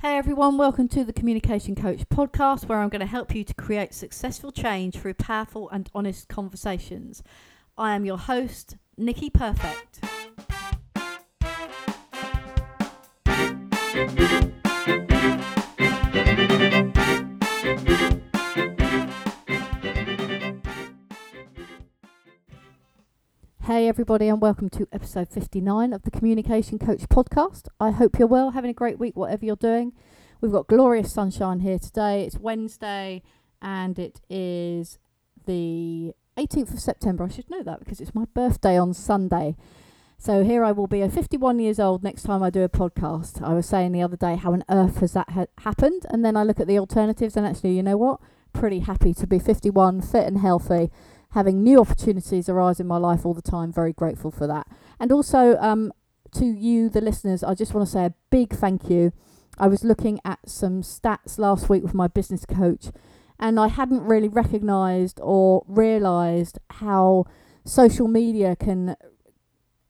Hey everyone, welcome to the Communication Coach podcast where I'm going to help you to create successful change through powerful and honest conversations. I am your host, Nicky Perfect. Hey, everybody, and welcome to episode 59 of the Communication Coach podcast. I hope you're well, having a great week, whatever you're doing. We've got glorious sunshine here today. It's Wednesday and it is the 18th of September. I should know that because it's my birthday on Sunday. So here I will be, a 51 years old next time I do a podcast. I was saying the other day, how on earth has that ha- happened? And then I look at the alternatives, and actually, you know what? Pretty happy to be 51, fit and healthy having new opportunities arise in my life all the time. Very grateful for that. And also um, to you, the listeners, I just want to say a big thank you. I was looking at some stats last week with my business coach, and I hadn't really recognized or realized how social media can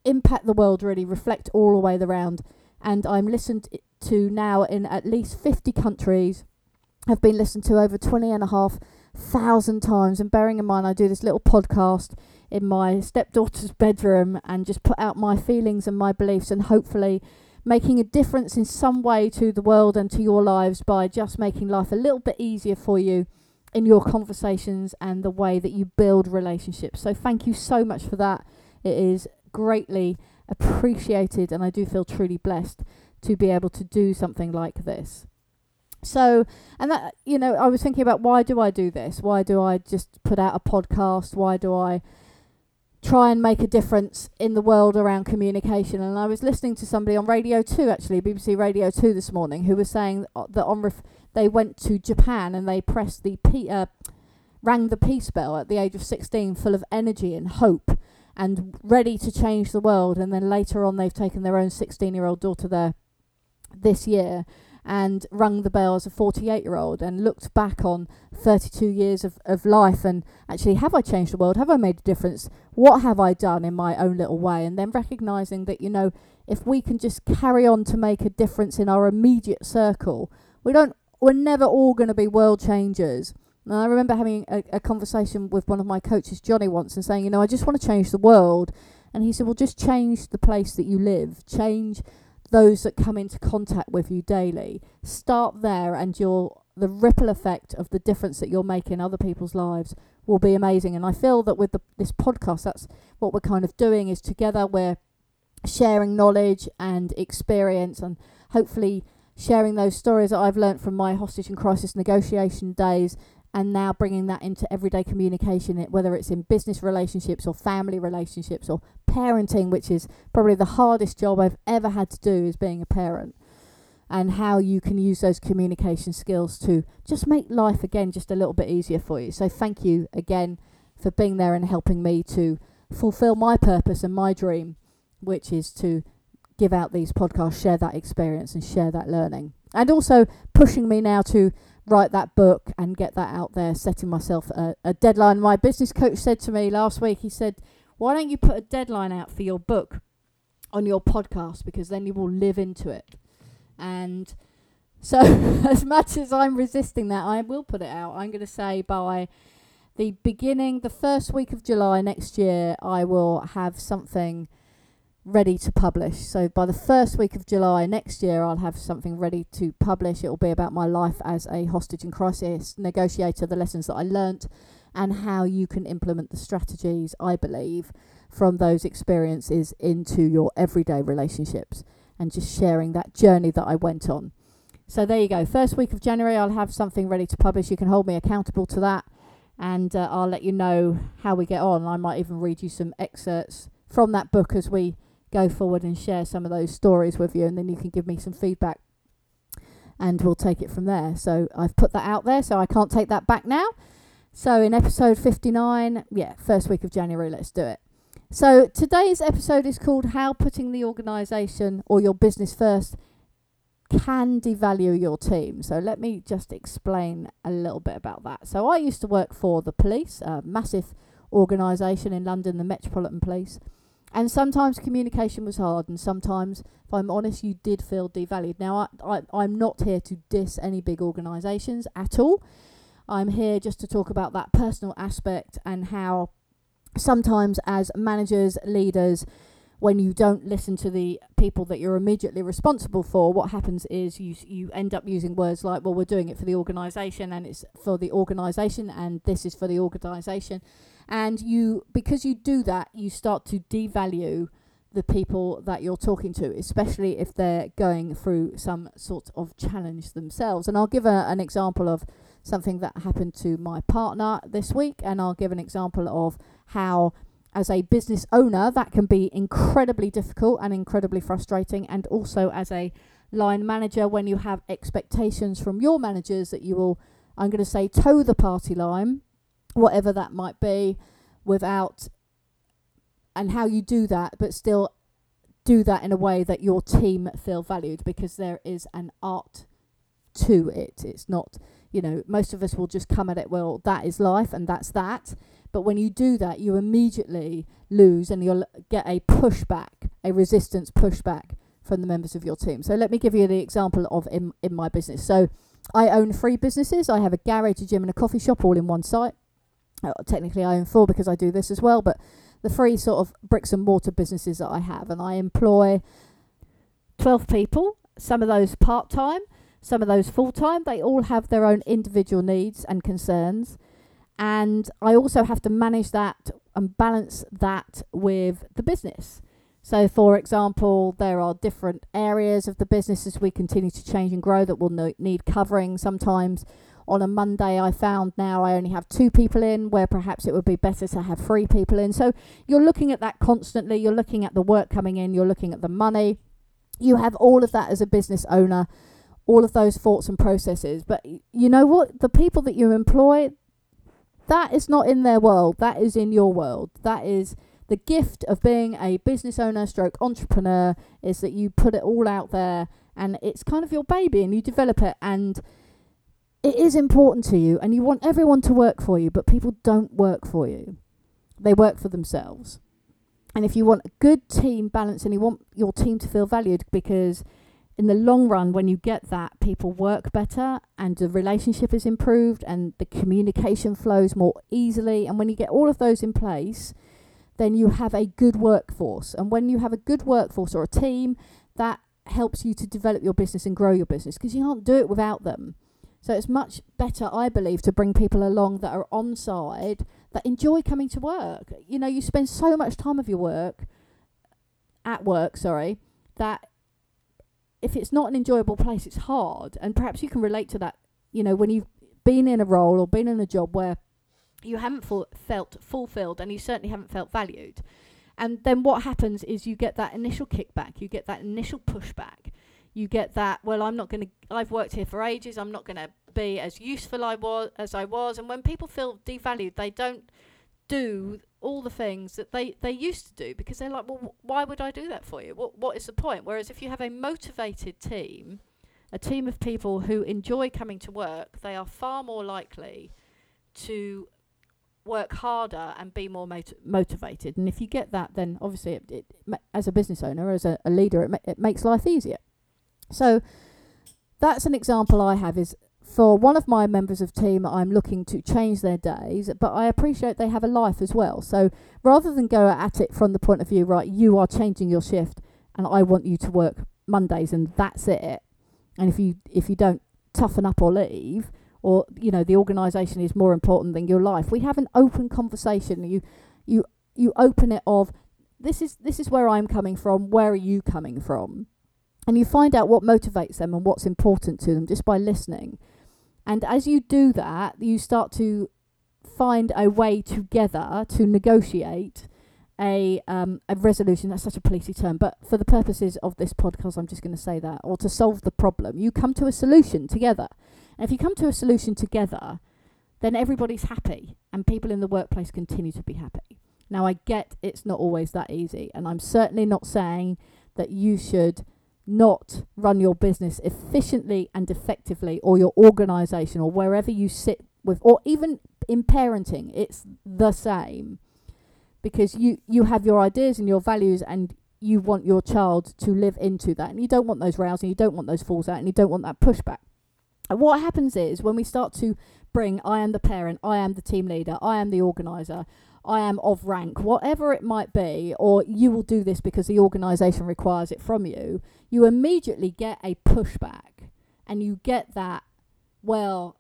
impact the world, really reflect all the way around. And I'm listened to now in at least 50 countries, have been listened to over 20 and a half thousand times. And bearing in mind, I do this little podcast in my stepdaughter's bedroom and just put out my feelings and my beliefs, and hopefully making a difference in some way to the world and to your lives by just making life a little bit easier for you in your conversations and the way that you build relationships. So, thank you so much for that. It is greatly appreciated, and I do feel truly blessed to be able to do something like this. So, and that, you know, I was thinking about why do I do this? Why do I just put out a podcast? Why do I try and make a difference in the world around communication? And I was listening to somebody on Radio 2, actually, BBC Radio 2 this morning, who was saying that on ref- they went to Japan and they pressed the P- uh, rang the peace bell at the age of 16, full of energy and hope and ready to change the world. And then later on, they've taken their own 16 year old daughter there this year and rung the bell as a 48 year old and looked back on 32 years of, of life and actually, have I changed the world? Have I made a difference? What have I done in my own little way? And then recognizing that, you know, if we can just carry on to make a difference in our immediate circle, we don't, we're never all going to be world changers. And I remember having a, a conversation with one of my coaches, Johnny, once, and saying, you know, I just want to change the world. And he said, well, just change the place that you live, change those that come into contact with you daily. Start there, and you'll the ripple effect of the difference that you're making in other people's lives will be amazing. And I feel that with the, this podcast, that's what we're kind of doing is together we're sharing knowledge and experience, and hopefully sharing those stories that I've learnt from my hostage and crisis negotiation days and now bringing that into everyday communication, whether it's in business relationships or family relationships or parenting, which is probably the hardest job I've ever had to do, is being a parent, and how you can use those communication skills to just make life again just a little bit easier for you. So, thank you again for being there and helping me to fulfill my purpose and my dream, which is to give out these podcasts, share that experience, and share that learning. And also pushing me now to write that book and get that out there, setting myself a, a, deadline. My business coach said to me last week, he said, Why don't you put a deadline out for your book on your podcast? Because then you will live into it. And so, as much as I'm resisting that, I will put it out. I'm going to say by the beginning, the first week of July next year, I will have something ready to publish. So by the first week of July next year, I'll have something ready to publish. It will be about my life as a hostage and crisis negotiator, the lessons that I learnt, and how you can implement the strategies I believe from those experiences into your everyday relationships and just sharing that journey that I went on. So there you go. First week of January, I'll have something ready to publish. You can hold me accountable to that, and uh, I'll let you know how we get on. I might even read you some excerpts from that book as we go forward and share some of those stories with you, and then you can give me some feedback and we'll take it from there. So I've put that out there, so I can't take that back now. So in episode 59, yeah, first week of January, let's do it. So today's episode is called How Putting the Organisation or Your Business First Can Devalue Your Team. So let me just explain a little bit about that. So I used to work for the police, a massive organisation in London, the Metropolitan Police And sometimes communication was hard, and sometimes, if I'm honest, you did feel devalued. Now, I, I, I'm not here to diss any big organisations at all. I'm here just to talk about that personal aspect and how sometimes, as managers, leaders, when you don't listen to the people that you're immediately responsible for, what happens is you you end up using words like, "Well, we're doing it for the organisation, and it's for the organisation, and this is for the organisation," and you because you do that, you start to devalue the people that you're talking to, especially if they're going through some sort of challenge themselves. And I'll give a, an example of something that happened to my partner this week, and I'll give an example of how as a business owner, that can be incredibly difficult and incredibly frustrating. And also as a line manager, when you have expectations from your managers that you will, I'm going to say, toe the party line, whatever that might be, without, and how you do that, but still do that in a way that your team feel valued because there is an art to it. It's not, you know, most of us will just come at it, well, that is life and that's that. But when you do that, you immediately lose and you'll get a pushback, a resistance pushback from the members of your team. So let me give you the example of in, in my business. So I own three businesses. I have a garage, a gym, and a coffee shop all in one site. Uh, technically, I own four because I do this as well, but the three sort of bricks and mortar businesses that I have, and I employ 12 people, some of those part time, some of those full time. They all have their own individual needs and concerns and I also have to manage that and balance that with the business. So, for example, there are different areas of the business as we continue to change and grow that will need covering. Sometimes on a Monday, I found now I only have two people in, where perhaps it would be better to have three people in. So, you're looking at that constantly. You're looking at the work coming in, you're looking at the money. You have all of that as a business owner, all of those thoughts and processes. But you know what? The people that you employ, that is not in their world. That is in your world. That is the gift of being a business owner stroke entrepreneur is that you put it all out there and it's kind of your baby and you develop it and it is important to you and you want everyone to work for you, but people don't work for you. They work for themselves. And if you want a good team balance and you want your team to feel valued because in the long run, when you get that, people work better and the relationship is improved and the communication flows more easily. And when you get all of those in place, then you have a good workforce. And when you have a good workforce or a team, that helps you to develop your business and grow your business because you can't do it without them. So it's much better, I believe, to bring people along that are on side that enjoy coming to work. You know, you spend so much time of your work at work, sorry, that if it's not an enjoyable place, it's hard. And perhaps you can relate to that, you know, when you've been in a role or been in a job where you haven't felt fulfilled and you certainly haven't felt valued. And then what happens is you get that initial kickback, you get that initial pushback, you get that, well, I'm not going to, I've worked here for ages, I'm not going to be as useful I was as I was. And when people feel devalued, they don't do all the things that they, they used to do because they're like, well, why would I do that for you? What what is the point? Whereas if you have a motivated team, a team of people who enjoy coming to work, they are far more likely to work harder and be more mot- motivated. And if you get that, then obviously, it, it as a business owner, as a, a leader, it, ma- it makes life easier. So that's an example I have is for one of my members of team, I'm looking to change their days, but I appreciate they have a life as well. So rather than go at it from the point of view, right, you are changing your shift, and I want you to work Mondays, and that's it. And if you if you don't toughen up or leave, or you know the organisation is more important than your life, we have an open conversation. You you you open it of this is this is where I'm coming from. Where are you coming from? And you find out what motivates them and what's important to them just by listening. And as you do that, you start to find a way together to negotiate a um, a resolution. That's such a policey term, but for the purposes of this podcast, I'm just going to say that, or to solve the problem. You come to a solution together, and if you come to a solution together, then everybody's happy, and people in the workplace continue to be happy. Now, I get it's not always that easy, and I'm certainly not saying that you should not run your business efficiently and effectively, or your organization, or wherever you sit with, or even in parenting, it's the same. because you you have your ideas and your values and you want your child to live into that and you don't want those rows and you don't want those falls out and you don't want that pushback and what happens is when we start to bring i am the parent i am the team leader i am the organizer i am of rank whatever it might be or you will do this because the organization requires it from you you immediately get a pushback and you get that well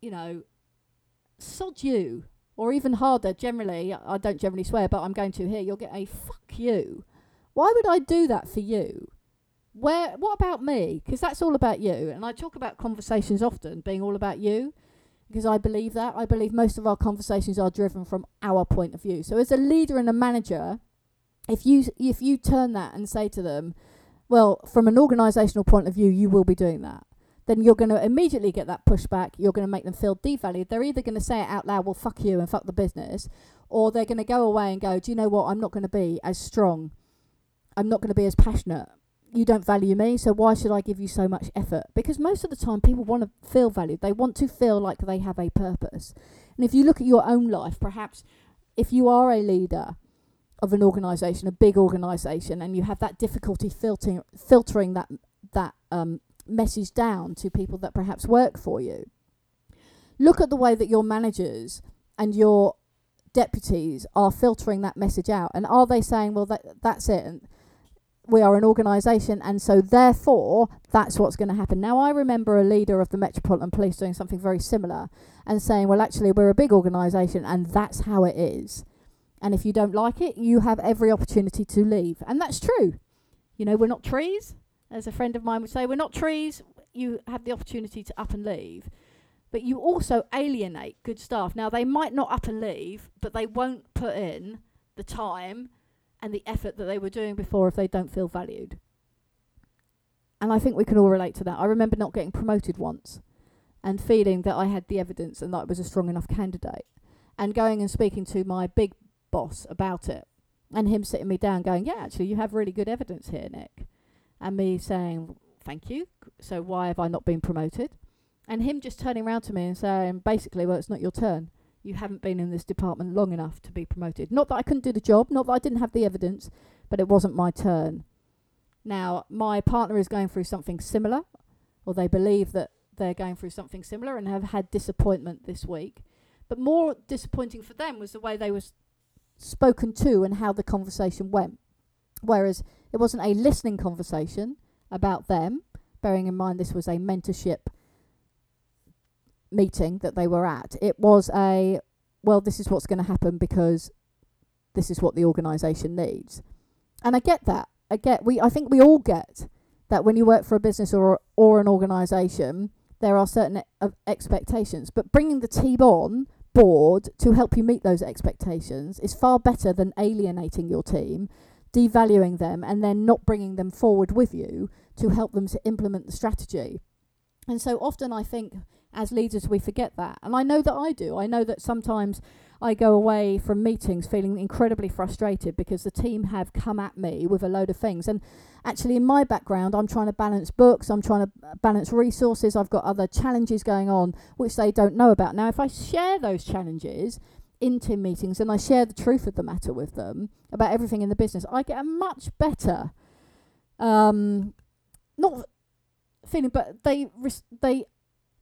you know sod you or even harder, generally, I don't generally swear, but I'm going to here, you'll get a fuck you. Why would I do that for you? Where? What about me? Because that's all about you. And I talk about conversations often being all about you because I believe that. I believe most of our conversations are driven from our point of view. So as a leader and a manager, if you if you turn that and say to them, well, from an organisational point of view, you will be doing that then you're going to immediately get that pushback. You're going to make them feel devalued. They're either going to say it out loud, well, fuck you and fuck the business, or they're going to go away and go, do you know what? I'm not going to be as strong. I'm not going to be as passionate. You don't value me, so why should I give you so much effort? Because most of the time, people want to feel valued. They want to feel like they have a purpose. And if you look at your own life, perhaps if you are a leader of an organisation, a big organisation, and you have that difficulty filtering filtering that that um, message down to people that perhaps work for you. Look at the way that your managers and your deputies are filtering that message out. And are they saying, well, that, that's it? And we are an organisation, and so therefore that's what's going to happen. Now, I remember a leader of the Metropolitan Police doing something very similar and saying, well, actually, we're a big organisation, and that's how it is. And if you don't like it, you have every opportunity to leave. And that's true. You know, we're not trees as a friend of mine would say, we're not trees. You have the opportunity to up and leave. But you also alienate good staff. Now, they might not up and leave, but they won't put in the time and the effort that they were doing before if they don't feel valued. And I think we can all relate to that. I remember not getting promoted once and feeling that I had the evidence and that I was a strong enough candidate. And going and speaking to my big boss about it and him sitting me down going, Yeah, actually, you have really good evidence here, Nick and me saying, Thank you. So why have I not been promoted? And him just turning around to me and saying, basically, well, it's not your turn. You haven't been in this department long enough to be promoted. Not that I couldn't do the job, not that I didn't have the evidence, but it wasn't my turn. Now, my partner is going through something similar, or they believe that they're going through something similar and have had disappointment this week. But more disappointing for them was the way they were spoken to and how the conversation went. Whereas it wasn't a listening conversation about them, bearing in mind this was a mentorship meeting that they were at. It was a, well, this is what's going to happen because this is what the organisation needs. And I get that. I get, we, I think we all get that when you work for a business or, or an organisation, there are certain expectations. But bringing the team on board to help you meet those expectations is far better than alienating your team devaluing them and then not bringing them forward with you to help them to implement the strategy. And so often I think as leaders we forget that. And I know that I do. I know that sometimes I go away from meetings feeling incredibly frustrated because the team have come at me with a load of things. And actually, in my background, I'm trying to balance books, I'm trying to balance resources, I've got other challenges going on which they don't know about. Now, if I share those challenges, in team meetings and I share the truth of the matter with them about everything in the business, I get a much better, um, not feeling, but they res- they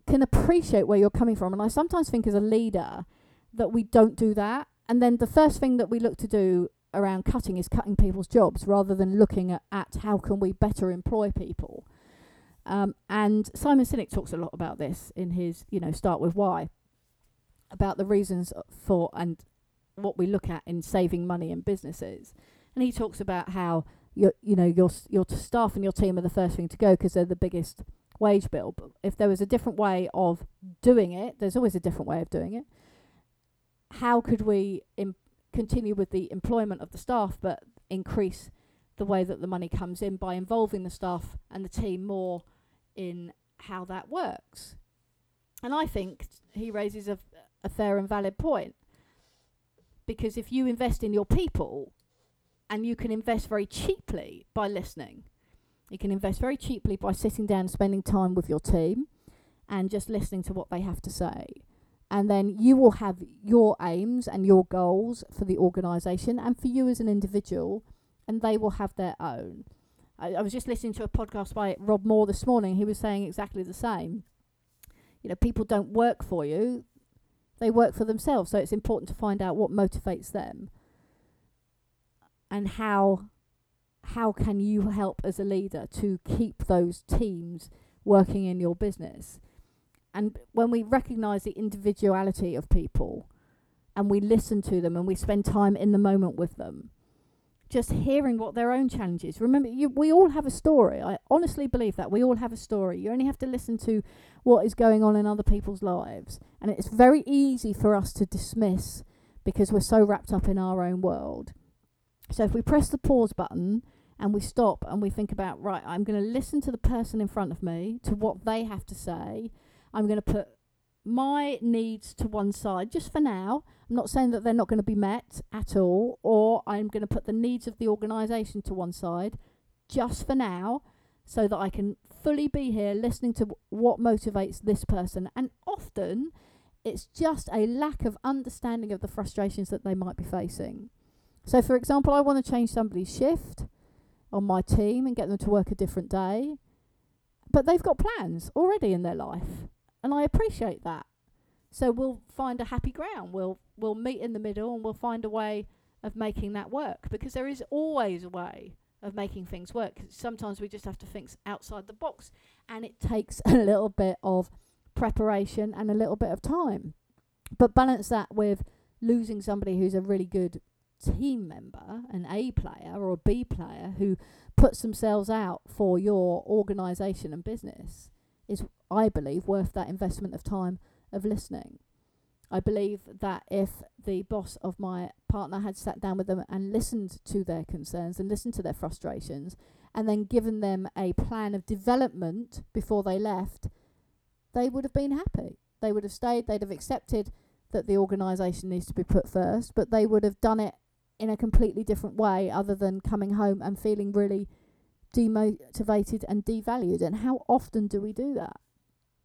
can appreciate where you're coming from. And I sometimes think as a leader that we don't do that. And then the first thing that we look to do around cutting is cutting people's jobs rather than looking at, at how can we better employ people. Um, and Simon Sinek talks a lot about this in his, you know, start with why about the reasons for and what we look at in saving money in businesses. And he talks about how your you know your your staff and your team are the first thing to go because they're the biggest wage bill. But if there was a different way of doing it, there's always a different way of doing it. How could we continue with the employment of the staff, but increase the way that the money comes in by involving the staff and the team more in how that works? And I think he raises a, a fair and valid point. Because if you invest in your people, and you can invest very cheaply by listening, you can invest very cheaply by sitting down spending time with your team and just listening to what they have to say. And then you will have your aims and your goals for the organisation and for you as an individual, and they will have their own. I, I was just listening to a podcast by Rob Moore this morning. He was saying exactly the same. You know, people don't work for you, they work for themselves. So it's important to find out what motivates them and how how can you help as a leader to keep those teams working in your business and when we recognize the individuality of people and we listen to them and we spend time in the moment with them just hearing what their own challenges remember you, we all have a story. I honestly believe that we all have a story. You only have to listen to what is going on in other people's lives. And it's very easy for us to dismiss because we're so wrapped up in our own world. So if we press the pause button and we stop and we think about, right, I'm going to listen to the person in front of me, to what they have to say. I'm going to put my needs to one side just for now. I'm not saying that they're not going to be met at all, or I'm going to put the needs of the organisation to one side just for now so that I can fully be here listening to what motivates this person. And often it's just a lack of understanding of the frustrations that they might be facing. So, for example, I want to change somebody's shift on my team and get them to work a different day, but they've got plans already in their life, and I appreciate that. So we'll find a happy ground. We'll we'll meet in the middle, and we'll find a way of making that work because there is always a way of making things work. Sometimes we just have to think outside the box, and it takes a little bit of preparation and a little bit of time. But balance that with losing somebody who's a really good team member, an A player or a B player who puts themselves out for your organisation and business is, I believe, worth that investment of time of listening. I believe that if the boss of my partner had sat down with them and listened to their concerns and listened to their frustrations and then given them a plan of development before they left, they would have been happy. They would have stayed, they'd have accepted that the organisation needs to be put first, but they would have done it in a completely different way other than coming home and feeling really demotivated and devalued. And how often do we do that?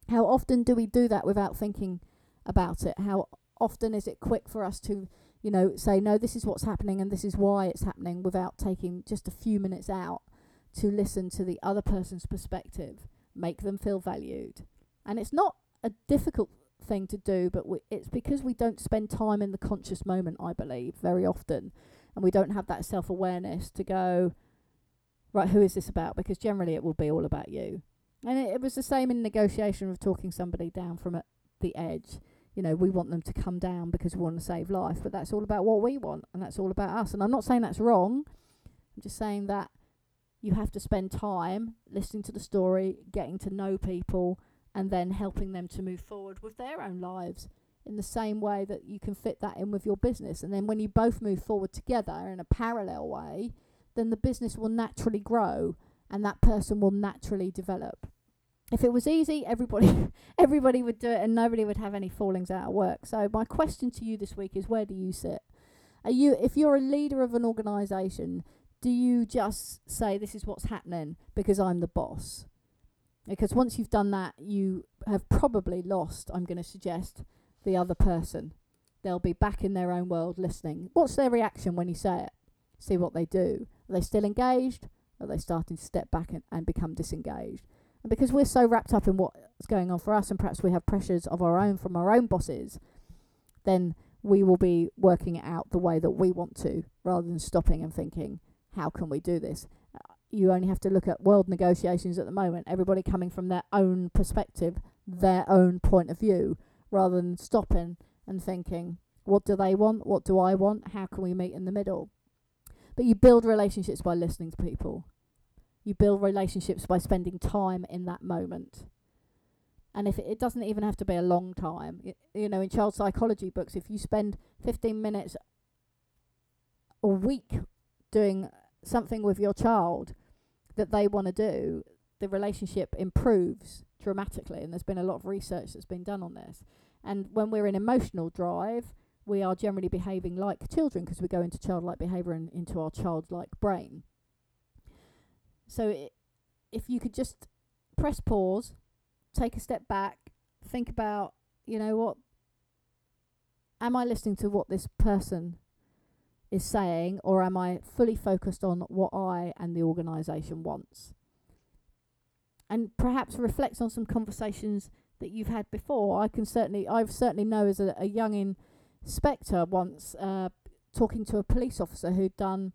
How often do we do that without thinking about it? How often is it quick for us to, you know, say, no, this is what's happening and this is why it's happening without taking just a few minutes out to listen to the other person's perspective, make them feel valued? And it's not a difficult thing to do, but we, it's because we don't spend time in the conscious moment, I believe, very often, and we don't have that self awareness to go, right, who is this about? Because generally it will be all about you. And it, it was the same in negotiation of talking somebody down from a, the edge. You know, we want them to come down because we want to save life, but that's all about what we want, and that's all about us. And I'm not saying that's wrong. I'm just saying that you have to spend time listening to the story, getting to know people, and then helping them to move forward with their own lives in the same way that you can fit that in with your business. And then when you both move forward together in a parallel way, then the business will naturally grow and that person will naturally develop. If it was easy, everybody everybody would do it and nobody would have any fallings out of work. So my question to you this week is where do you sit? Are you if you're a leader of an organization, do you just say this is what's happening because I'm the boss? Because once you've done that, you have probably lost, I'm going to suggest, the other person. They'll be back in their own world listening. What's their reaction when you say it? See what they do. Are they still engaged? Are they starting to step back and, and become disengaged? And because we're so wrapped up in what's going on for us, and perhaps we have pressures of our own from our own bosses, then we will be working it out the way that we want to, rather than stopping and thinking, how can we do this? Uh, you only have to look at world negotiations at the moment, everybody coming from their own perspective, their own point of view, rather than stopping and thinking, what do they want? What do I want? How can we meet in the middle? But you build relationships by listening to people. You build relationships by spending time in that moment. And if it, it doesn't even have to be a long time, you, you know, in child psychology books, if you spend 15 minutes a week doing something with your child, that they want to do, the relationship improves dramatically. And there's been a lot of research that's been done on this. And when we're in emotional drive, we are generally behaving like children because we go into childlike behaviour and into our childlike brain. So it, if you could just press pause, take a step back, think about, you know what, am I listening to what this person is saying, or am I fully focused on what I and the organisation wants? And perhaps reflect on some conversations that you've had before. I can certainly, I've certainly know as a, a young inspector once uh, talking to a police officer who'd done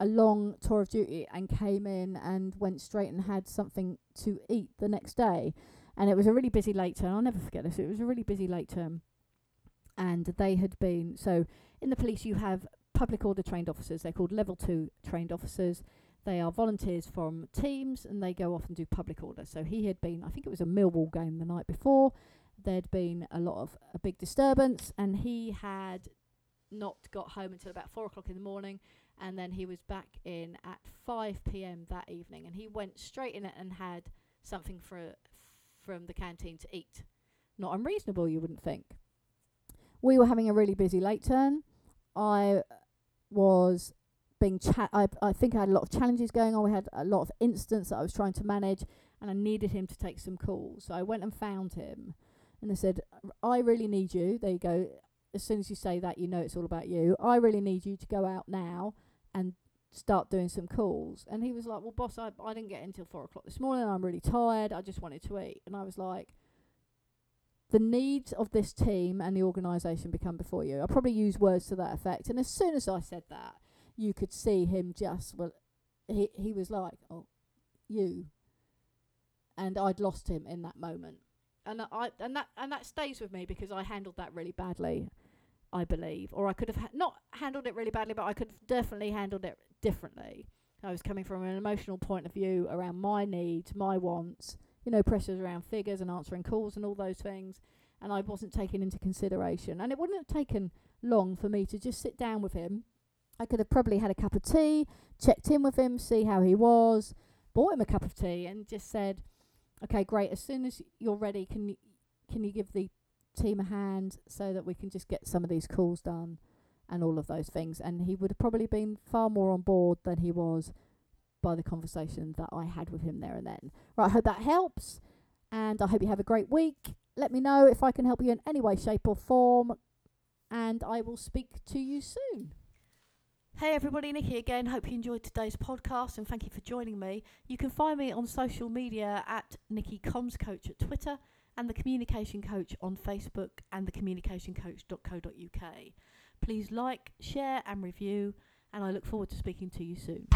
a long tour of duty and came in and went straight and had something to eat the next day. And it was a really busy late turn. I'll never forget this. It was a really busy late turn. And they had been, so in the police, you have public order trained officers. They're called level two trained officers. They are volunteers from teams and they go off and do public order. So he had been, I think it was a Millwall game the night before. There'd been a lot of a big disturbance and he had not got home until about four o'clock in the morning and then he was back in at 5 p.m. that evening and he went straight in and had something for from the canteen to eat. Not unreasonable, you wouldn't think. We were having a really busy late turn. I was being cha- I, I think I had a lot of challenges going on. We had a lot of incidents that I was trying to manage, and I needed him to take some calls. So I went and found him, and I said, "I really need you." There you go. As soon as you say that, you know it's all about you. I really need you to go out now and start doing some calls. And he was like, "Well, boss, I I didn't get in until four o'clock this morning. I'm really tired. I just wanted to eat." And I was like, the needs of this team and the organisation become before you. I probably use words to that effect. And as soon as I said that, you could see him just well, he he was like, "Oh, you," and I'd lost him in that moment. And I and that and that stays with me because I handled that really badly, I believe, or I could have ha- not handled it really badly, but I could have definitely handled it differently. I was coming from an emotional point of view around my needs, my wants, you know, pressures around figures and answering calls and all those things. And I wasn't taken into consideration. And it wouldn't have taken long for me to just sit down with him. I could have probably had a cup of tea, checked in with him, see how he was, bought him a cup of tea, and just said, "Okay, great. As soon as you're ready, can you can you give the team a hand so that we can just get some of these calls done and all of those things?" And he would have probably been far more on board than he was by the conversation that I had with him there and then. Right, I hope that helps, and I hope you have a great week. Let me know if I can help you in any way, shape, or form, and I will speak to you soon. Hey everybody, Nicky again. Hope you enjoyed today's podcast and thank you for joining me. You can find me on social media at Nicky Comms Coach at Twitter and the Communication Coach on Facebook and thecommunicationcoach.co.uk. Please like, share, and review, and I look forward to speaking to you soon.